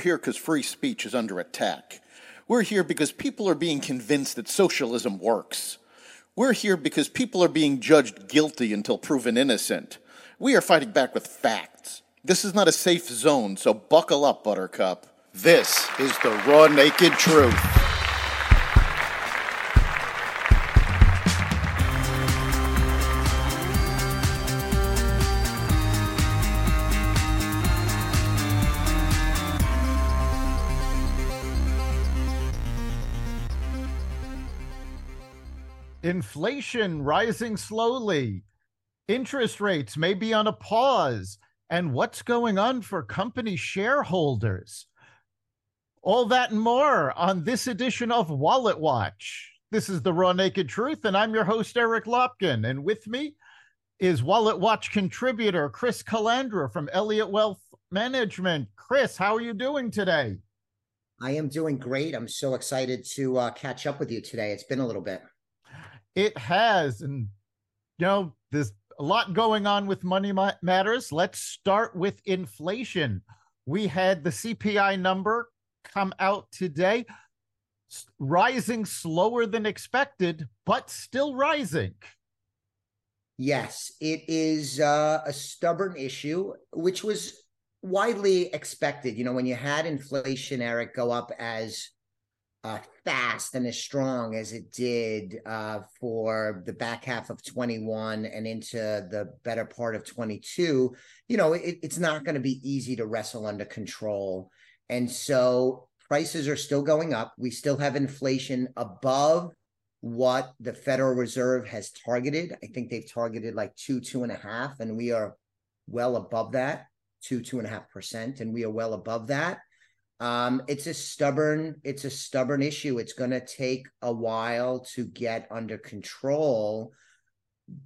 We're here because free speech is under attack. We're here because people are being convinced that socialism works. We're here because people are being judged guilty until proven innocent. We are fighting back with facts. This is not a safe zone, so buckle up, Buttercup. This is the raw, naked truth. Inflation rising slowly. Interest rates may be on a pause. And what's going on for company shareholders? All that and more on this edition of Wallet Watch. This is the Raw Naked Truth, and I'm your host, Eric Lopkin. And with me is Wallet Watch contributor Chris Calandra from Elliott Wealth Management. Chris, how are you doing today? I am doing great. I'm so excited to uh, catch up with you today. It's been a little bit. It has, and you know, there's a lot going on with money matters. Let's start with inflation. We had the CPI number come out today, rising slower than expected, but still rising. Yes, it is uh, a stubborn issue, which was widely expected. You know, when you had inflation, Eric, go up as uh, fast and as strong as it did uh, for the back half of 21 and into the better part of 22, you know, it, it's not going to be easy to wrestle under control. And so prices are still going up. We still have inflation above what the Federal Reserve has targeted. I think they've targeted like two, two and a half, and we are well above that, two, two and a half percent, and we are well above that. Um, it's a stubborn, it's a stubborn issue. It's going to take a while to get under control.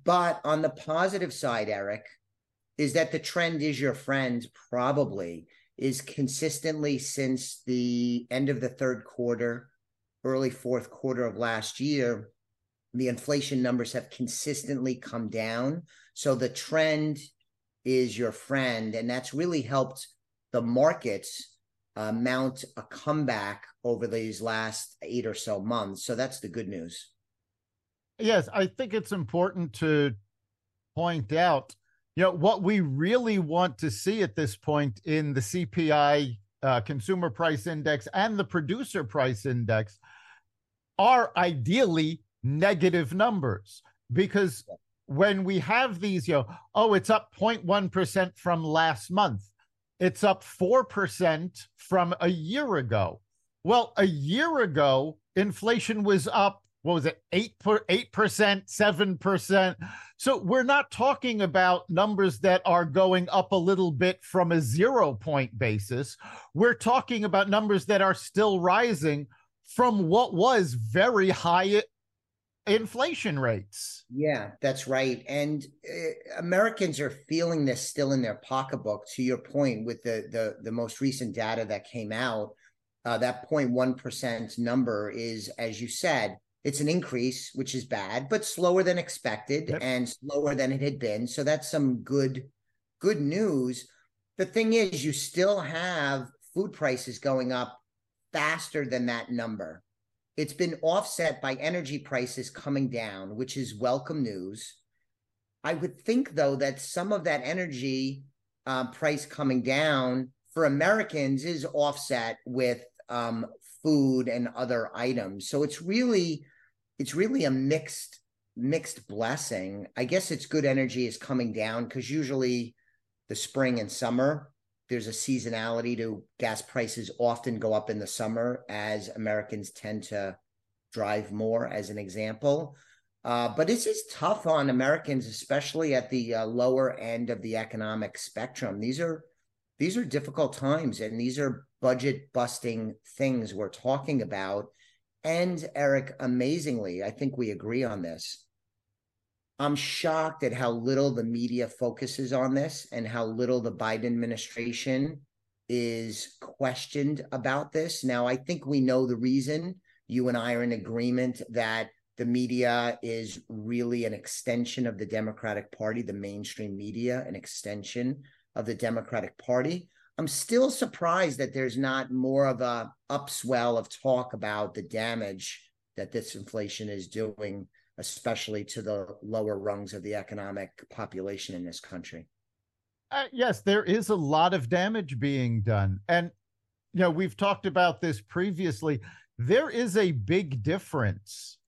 But on the positive side, Eric, is that the trend is your friend, probably is consistently since the end of the third quarter, early fourth quarter of last year, the inflation numbers have consistently come down. So the trend is your friend, and that's really helped the markets uh, mount a comeback over these last eight or so months. So that's the good news. Yes, I think it's important to point out, you know, what we really want to see at this point in the CPI uh, consumer price index and the producer price index are ideally negative numbers because when we have these, you know, oh, it's up 0.1% from last month it's up 4% from a year ago. Well, a year ago, inflation was up, what was it, 8 8%, 7%. So we're not talking about numbers that are going up a little bit from a zero point basis. We're talking about numbers that are still rising from what was very high inflation rates. Yeah, that's right. And uh, Americans are feeling this still in their pocketbook. To your point, with the the the most recent data that came out, uh, that 0.1 percent number is, as you said, it's an increase, which is bad, but slower than expected yep. and slower than it had been. So that's some good good news. The thing is, you still have food prices going up faster than that number. It's been offset by energy prices coming down, which is welcome news. I would think, though, that some of that energy uh, price coming down for Americans is offset with um, food and other items. So it's really, it's really a mixed mixed blessing. I guess it's good energy is coming down because usually the spring and summer there's a seasonality to gas prices often go up in the summer as Americans tend to drive more, as an example. Uh, but this is tough on Americans, especially at the uh, lower end of the economic spectrum. These are these are difficult times, and these are budget busting things we're talking about. And Eric, amazingly, I think we agree on this. I'm shocked at how little the media focuses on this and how little the Biden administration is questioned about this. Now, I think we know the reason. You and I are in agreement that the media is really an extension of the Democratic Party, the mainstream media, an extension of the Democratic Party. I'm still surprised that there's not more of a upswell of talk about the damage that this inflation is doing, especially to the lower rungs of the economic population in this country. Uh, yes, there is a lot of damage being done. And, you know, we've talked about this previously. There is a big difference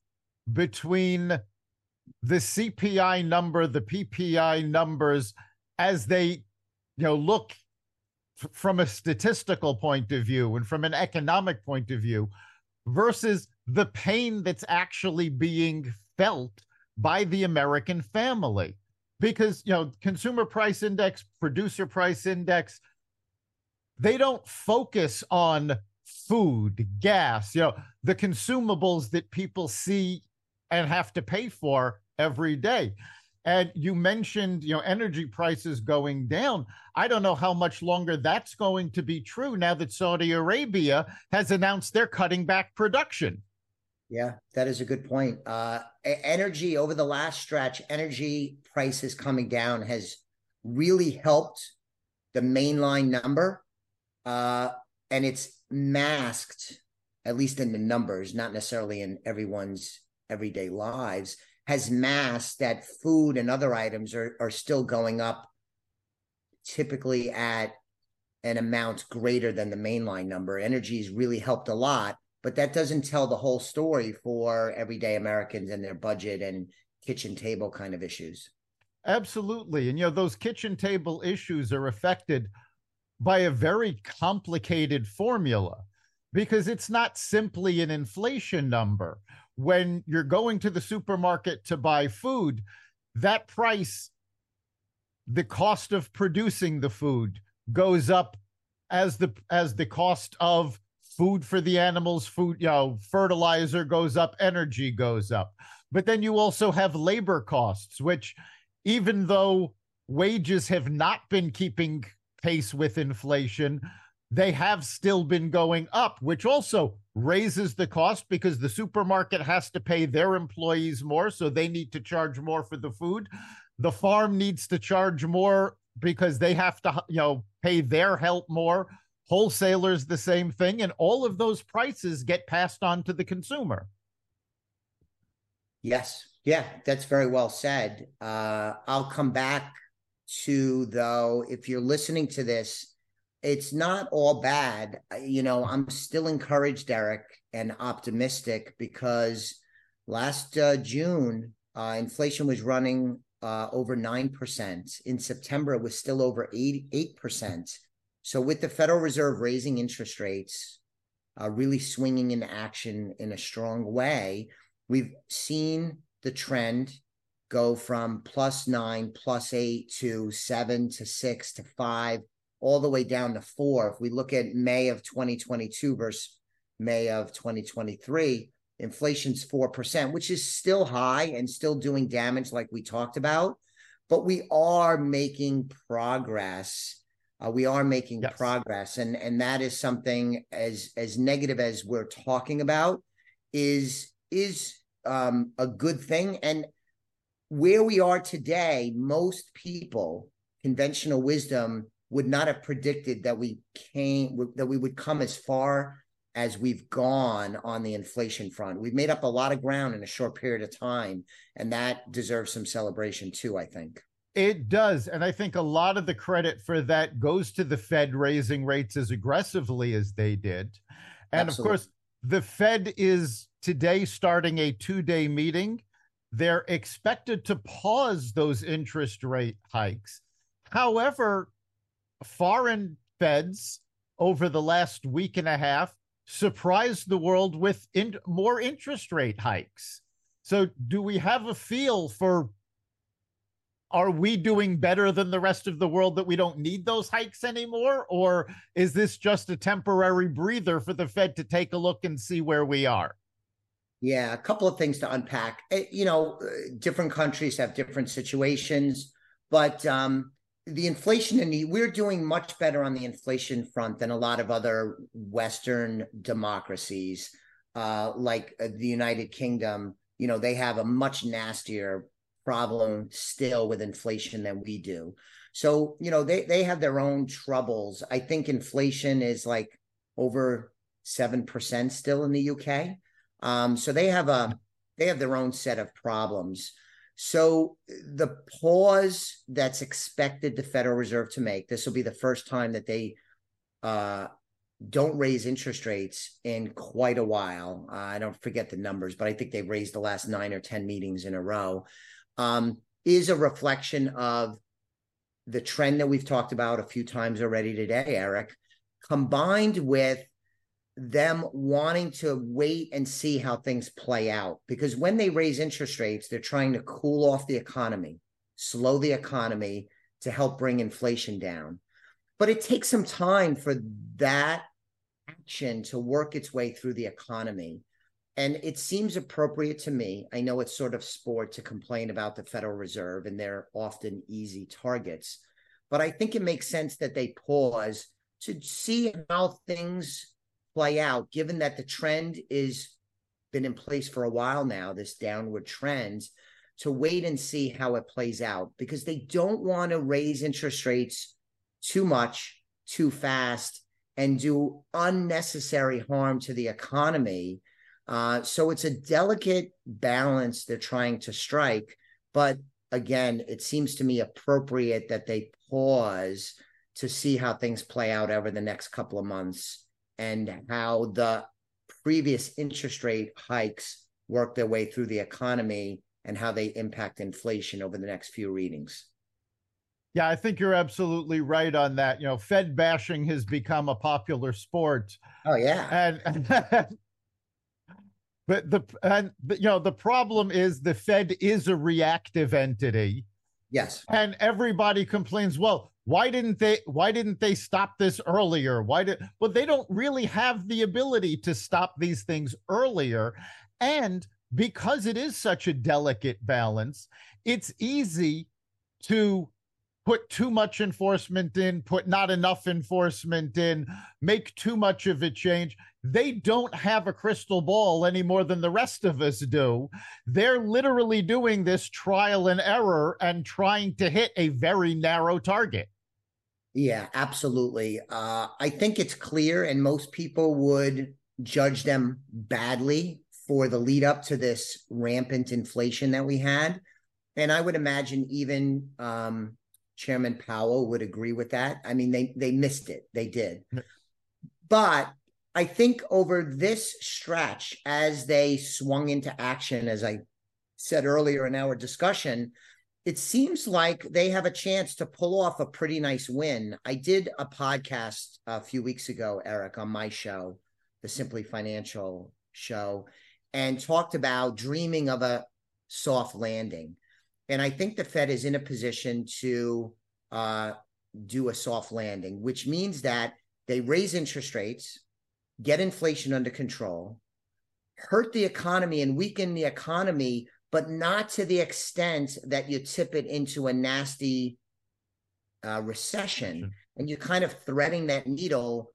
between the CPI number, the PPI numbers, as they, you know, look f- from a statistical point of view and from an economic point of view versus the pain that's actually being felt by the American family. Because, you know, consumer price index, producer price index, they don't focus on food, gas, you know, the consumables that people see and have to pay for every day. And you mentioned, you know, energy prices going down. I don't know how much longer that's going to be true now that Saudi Arabia has announced they're cutting back production. Yeah, that is a good point. Uh, energy over the last stretch, energy prices coming down has really helped the mainline number. Uh, and it's masked, at least in the numbers, not necessarily in everyone's everyday lives, has masked that food and other items are, are still going up typically at an amount greater than the mainline number. Energy has really helped a lot, but that doesn't tell the whole story for everyday Americans and their budget and kitchen table kind of issues. Absolutely. And, you know, those kitchen table issues are affected by a very complicated formula because it's not simply an inflation number when you're going to the supermarket to buy food, that price, the cost of producing the food goes up as the as the cost of food for the animals, food, you know, fertilizer goes up, energy goes up. But then you also have labor costs, which even though wages have not been keeping pace with inflation, they have still been going up, which also raises the cost because the supermarket has to pay their employees more. So they need to charge more for the food. The farm needs to charge more because they have to, you know, pay their help more. Wholesalers, the same thing. And all of those prices get passed on to the consumer. Yes. Yeah, that's very well said. Uh, I'll come back to, though, if you're listening to this, it's not all bad. You know, I'm still encouraged, Eric, and optimistic because last uh, June, uh, inflation was running uh, over 9%. In September, it was still over 8, 8%. So, with the Federal Reserve raising interest rates, uh, really swinging into action in a strong way, we've seen the trend go from plus nine, plus eight to seven to six to five all the way down to four. If we look at May of 2022 versus May of 2023, inflation's 4%, which is still high and still doing damage like we talked about. But we are making progress. Uh, we are making yes. progress. And, and that is something as, as negative as we're talking about is, is um, a good thing. And where we are today, most people, conventional wisdom would not have predicted that we came that we would come as far as we've gone on the inflation front. We've made up a lot of ground in a short period of time, and that deserves some celebration too, I think. It does. And I think a lot of the credit for that goes to the Fed raising rates as aggressively as they did. And Absolutely. of course, the Fed is today starting a two day meeting. They're expected to pause those interest rate hikes. However, foreign feds over the last week and a half surprised the world with in, more interest rate hikes. So, do we have a feel for are we doing better than the rest of the world that we don't need those hikes anymore? Or is this just a temporary breather for the Fed to take a look and see where we are? Yeah, a couple of things to unpack. Eh, you know, uh, different countries have different situations, but um, the inflation and we're doing much better on the inflation front than a lot of other Western democracies, uh, like uh, the United Kingdom. You know, they have a much nastier problem still with inflation than we do. So, you know, they they have their own troubles. I think inflation is like over 7% still in the UK. Um, so they have a they have their own set of problems. So the pause that's expected the Federal Reserve to make, this will be the first time that they uh, don't raise interest rates in quite a while. Uh, I don't forget the numbers, but I think they've raised the last nine or 10 meetings in a row, um, is a reflection of the trend that we've talked about a few times already today, Eric, combined with them wanting to wait and see how things play out. Because when they raise interest rates, they're trying to cool off the economy, slow the economy to help bring inflation down. But it takes some time for that action to work its way through the economy. And it seems appropriate to me. I know it's sort of sport to complain about the Federal Reserve, and they're often easy targets. But I think it makes sense that they pause to see how things play out, given that the trend is been in place for a while now, this downward trend, to wait and see how it plays out because they don't want to raise interest rates too much, too fast, and do unnecessary harm to the economy. Uh, so it's a delicate balance they're trying to strike. But again, it seems to me appropriate that they pause to see how things play out over the next couple of months and how the previous interest rate hikes work their way through the economy and how they impact inflation over the next few readings. Yeah, I think you're absolutely right on that. You know, Fed bashing has become a popular sport. Oh yeah. And, and but the and you know, the problem is the Fed is a reactive entity. Yes. And everybody complains, well, why didn't they why didn't they stop this earlier? Why did well they don't really have the ability to stop these things earlier. And because it is such a delicate balance, it's easy to put too much enforcement in, put not enough enforcement in, make too much of a change. They don't have a crystal ball any more than the rest of us do. They're literally doing this trial and error and trying to hit a very narrow target. Yeah, absolutely. Uh, I think it's clear, and most people would judge them badly for the lead up to this rampant inflation that we had. And I would imagine even um, Chairman Powell would agree with that. I mean, they they missed it. They did. But I think over this stretch, as they swung into action, as I said earlier in our discussion, it seems like they have a chance to pull off a pretty nice win. I did a podcast a few weeks ago, Eric, on my show, the Simply Financial show, and talked about dreaming of a soft landing. And I think the Fed is in a position to uh, do a soft landing, which means that they raise interest rates, get inflation under control, hurt the economy and weaken the economy, but not to the extent that you tip it into a nasty uh, recession. And you're kind of threading that needle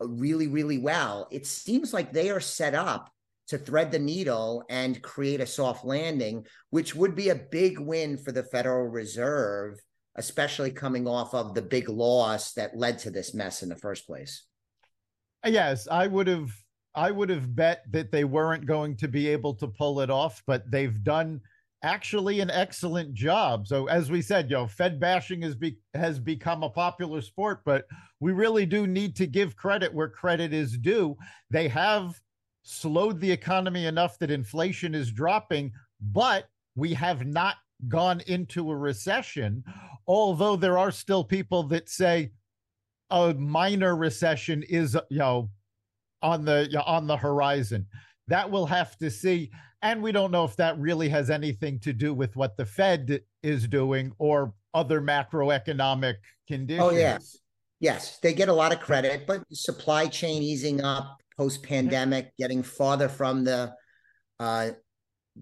really, really well. It seems like they are set up to thread the needle and create a soft landing, which would be a big win for the Federal Reserve, especially coming off of the big loss that led to this mess in the first place. Uh, yes, I would have I would have bet that they weren't going to be able to pull it off, but they've done actually an excellent job. So as we said, you know, Fed bashing has be, has become a popular sport, but we really do need to give credit where credit is due. They have slowed the economy enough that inflation is dropping, but we have not gone into a recession, although there are still people that say a minor recession is, you know, on the you know, on the horizon. That we'll have to see. And we don't know if that really has anything to do with what the Fed is doing or other macroeconomic oh, conditions. Oh, yes. Yes. They get a lot of credit, but supply chain easing up, post pandemic, getting farther from the uh,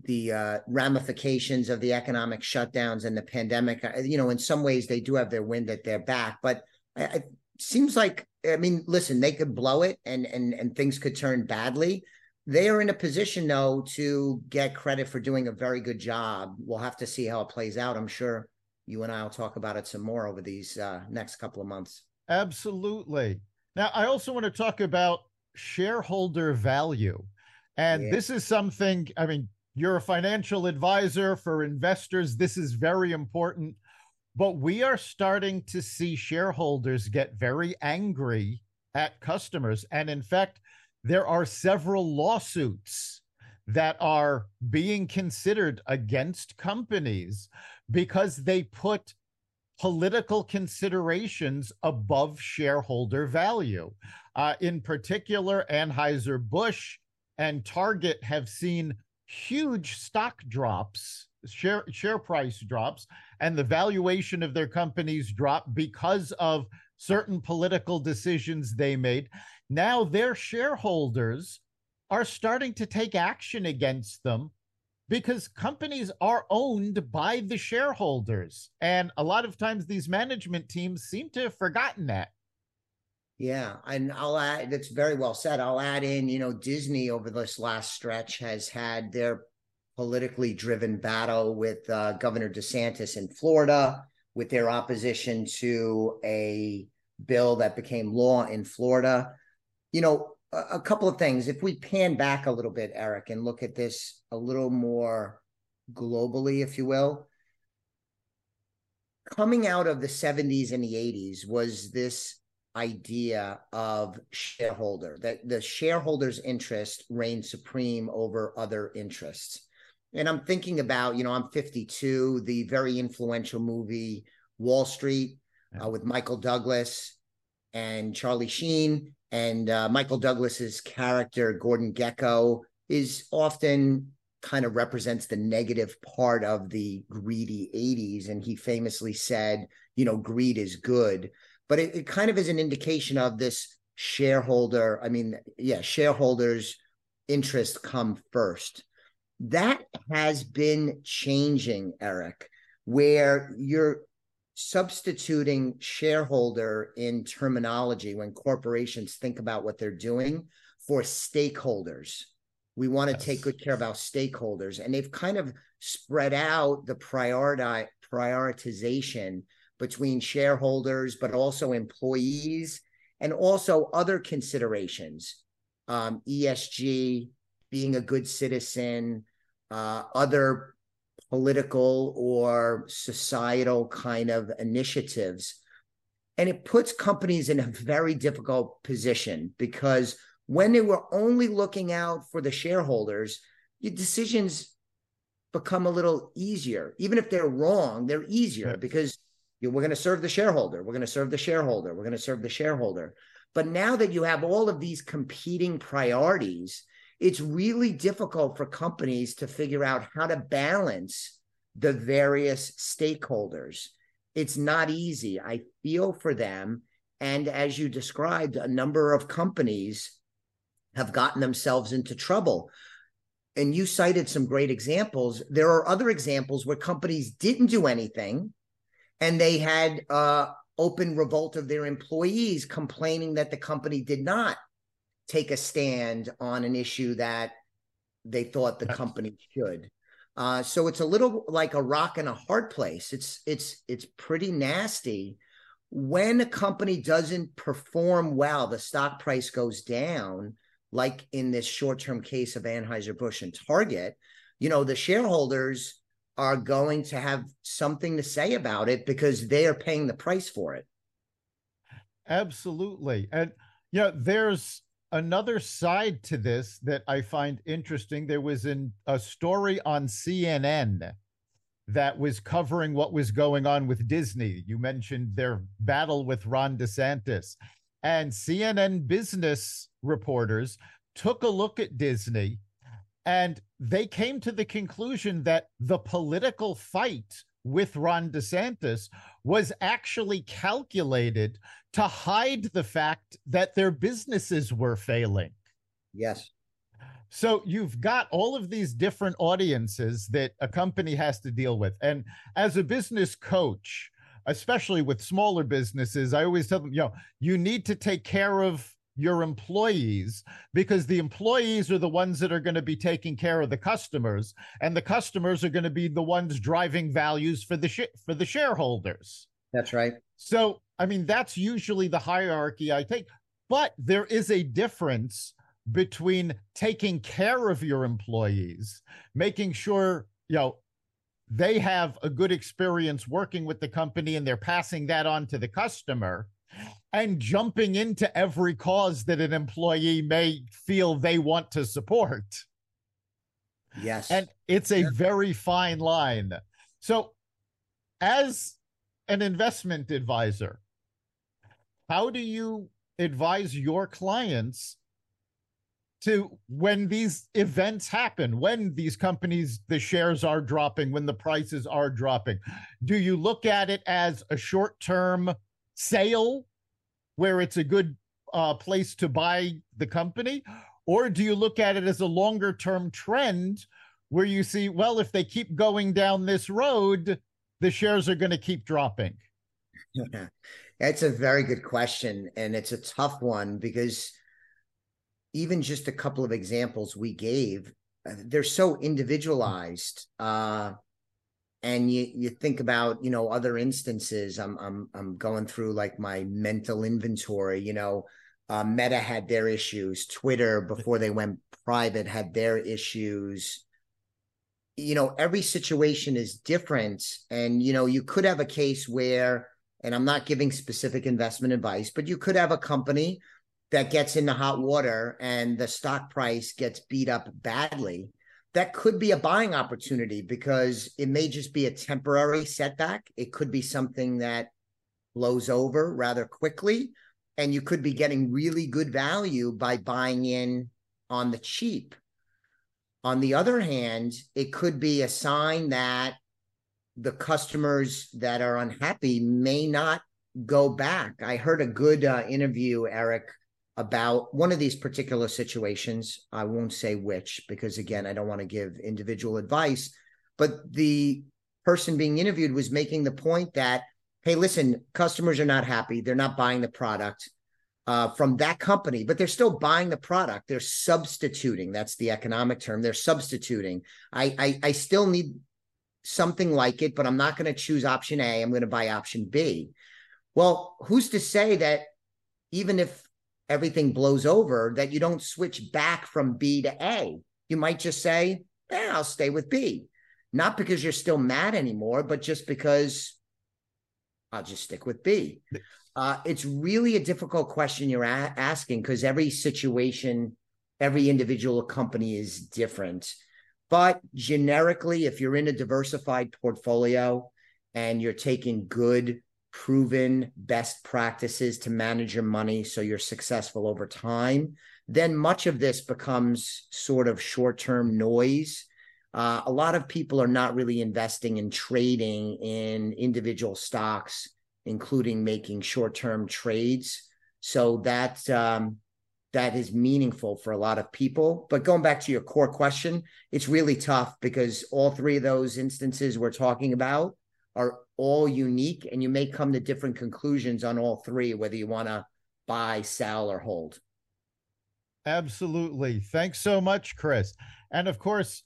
the uh, ramifications of the economic shutdowns and the pandemic. You know, in some ways, they do have their wind at their back, but it seems like I mean, listen, they could blow it and and and things could turn badly. They are in a position though to get credit for doing a very good job. We'll have to see how it plays out. I'm sure you and I will talk about it some more over these uh, next couple of months. Absolutely. Now, I also want to talk about shareholder value. And yeah. this is something, I mean, you're a financial advisor for investors. This is very important. But we are starting to see shareholders get very angry at customers. And in fact, there are several lawsuits that are being considered against companies because they put political considerations above shareholder value. Uh, in particular, Anheuser-Busch and Target have seen huge stock drops, share, share price drops, and the valuation of their companies drop because of certain political decisions they made. Now their shareholders are starting to take action against them because companies are owned by the shareholders. And a lot of times these management teams seem to have forgotten that. Yeah, and I'll add that's very well said. I'll add in, you know, Disney over this last stretch has had their politically driven battle with uh, Governor DeSantis in Florida, with their opposition to a bill that became law in Florida. You know, a, couple of things. If we pan back a little bit, Eric, and look at this a little more globally, if you will, coming out of the 70s and the 80s was this idea of shareholder that the shareholder's interest reigns supreme over other interests. And i'm thinking about you know i'm 52 the very influential movie wall street uh, with michael douglas and charlie sheen and uh, michael douglas's character gordon Gekko is often kind of represents the negative part of the greedy 80s and he famously said you know greed is good but it, it kind of is an indication of this shareholder. I mean, yeah, shareholders' interest come first. That has been changing, Eric, where you're substituting shareholder in terminology when corporations think about what they're doing for stakeholders. We want to yes. take good care of our stakeholders. And they've kind of spread out the priority prioritization between shareholders, but also employees, and also other considerations um, ESG, being a good citizen, uh, other political or societal kind of initiatives. And it puts companies in a very difficult position because when they were only looking out for the shareholders, your decisions become a little easier. Even if they're wrong, they're easier because we're going to serve the shareholder. We're going to serve the shareholder. We're going to serve the shareholder. But now that you have all of these competing priorities, it's really difficult for companies to figure out how to balance the various stakeholders. It's not easy. I feel for them. And as you described, a number of companies have gotten themselves into trouble. And you cited some great examples. There are other examples where companies didn't do anything and they had uh, open revolt of their employees complaining that the company did not take a stand on an issue that they thought the company should. Uh, so it's a little like a rock and a hard place. It's it's it's pretty nasty when a company doesn't perform well. The stock price goes down, like in this short-term case of Anheuser Busch and Target. You know the shareholders are going to have something to say about it because they are paying the price for it. Absolutely. And you know, there's another side to this that I find interesting. There was a story on CNN that was covering what was going on with Disney. You mentioned their battle with Ron DeSantis. And CNN business reporters took a look at Disney and they came to the conclusion that the political fight with Ron DeSantis was actually calculated to hide the fact that their businesses were failing. Yes. So you've got all of these different audiences that a company has to deal with. And as a business coach, especially with smaller businesses, I always tell them, you know, you need to take care of your employees because the employees are the ones that are going to be taking care of the customers and the customers are going to be the ones driving values for the sh- for the shareholders that's right so i mean that's usually the hierarchy i take but there is a difference between taking care of your employees making sure you know they have a good experience working with the company and they're passing that on to the customer and jumping into every cause that an employee may feel they want to support. Yes. And it's a very fine line. So, as an investment advisor, how do you advise your clients to when these events happen, when these companies, the shares are dropping, when the prices are dropping? Do you look at it as a short term sale where it's a good uh, place to buy the company? Or do you look at it as a longer term trend where you see, well, if they keep going down this road, the shares are going to keep dropping? It's a very good question. And it's a tough one because even just a couple of examples we gave, uh, they're so individualized. Uh, and you you think about you know other instances i'm i'm i'm going through like my mental inventory you know uh, meta had their issues twitter before they went private had their issues you know every situation is different and you know you could have a case where and i'm not giving specific investment advice but you could have a company that gets into hot water and the stock price gets beat up badly that could be a buying opportunity because it may just be a temporary setback. It could be something that blows over rather quickly. And you could be getting really good value by buying in on the cheap. On the other hand, it could be a sign that the customers that are unhappy may not go back. I heard a good uh, interview, Eric, about one of these particular situations. I won't say which because, again, I don't want to give individual advice. But the person being interviewed was making the point that, hey, listen, customers are not happy. They're not buying the product uh, from that company, but they're still buying the product. They're substituting. That's the economic term. They're substituting. I, I, I still need something like it, but I'm not going to choose option A. I'm going to buy option B. Well, who's to say that even if everything blows over that you don't switch back from B to A. You might just say, eh, I'll stay with B. Not because you're still mad anymore, but just because I'll just stick with B. Uh, it's really a difficult question you're a- asking because every situation, every individual company is different. But generically, if you're in a diversified portfolio and you're taking good proven best practices to manage your money so you're successful over time, then much of this becomes sort of short term noise. Uh, a lot of people are not really investing in trading in individual stocks, including making short term trades. So that um, that is meaningful for a lot of people. But going back to your core question, it's really tough because all three of those instances we're talking about are all unique and you may come to different conclusions on all three, whether you want to buy, sell, or hold. Absolutely. Thanks so much, Chris. And of course,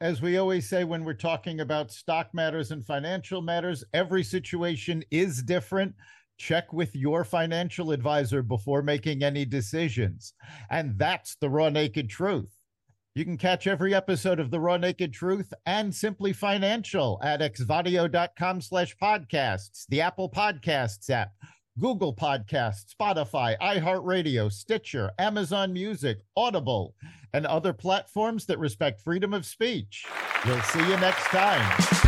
as we always say when we're talking about stock matters and financial matters, every situation is different. Check with your financial advisor before making any decisions. And that's the raw naked truth. You can catch every episode of The Raw Naked Truth and Simply Financial at exvadio.com slash podcasts, the Apple Podcasts app, Google Podcasts, Spotify, iHeartRadio, Stitcher, Amazon Music, Audible, and other platforms that respect freedom of speech. We'll see you next time.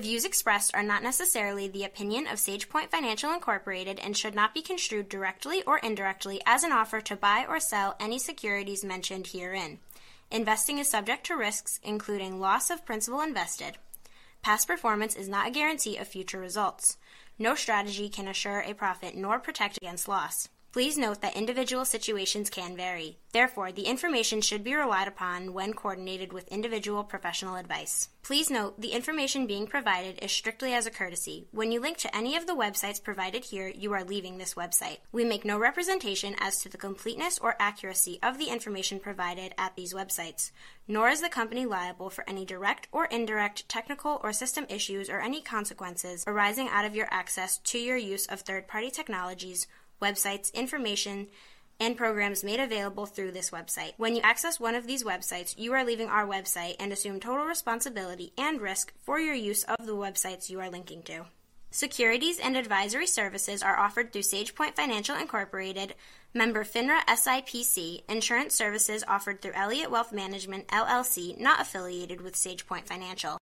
The views expressed are not necessarily the opinion of SagePoint Financial Incorporated and should not be construed directly or indirectly as an offer to buy or sell any securities mentioned herein. Investing is subject to risks, including loss of principal invested. Past performance is not a guarantee of future results. No strategy can assure a profit nor protect against loss. Please note that individual situations can vary. Therefore, the information should be relied upon when coordinated with individual professional advice. Please note the information being provided is strictly as a courtesy. When you link to any of the websites provided here, you are leaving this website. We make no representation as to the completeness or accuracy of the information provided at these websites, nor is the company liable for any direct or indirect technical or system issues or any consequences arising out of your access to your use of third party technologies websites, information, and programs made available through this website. When you access one of these websites, you are leaving our website and assume total responsibility and risk for your use of the websites you are linking to. Securities and advisory services are offered through SagePoint Financial Incorporated, member FINRA SIPC, insurance services offered through Elliott Wealth Management LLC, not affiliated with SagePoint Financial.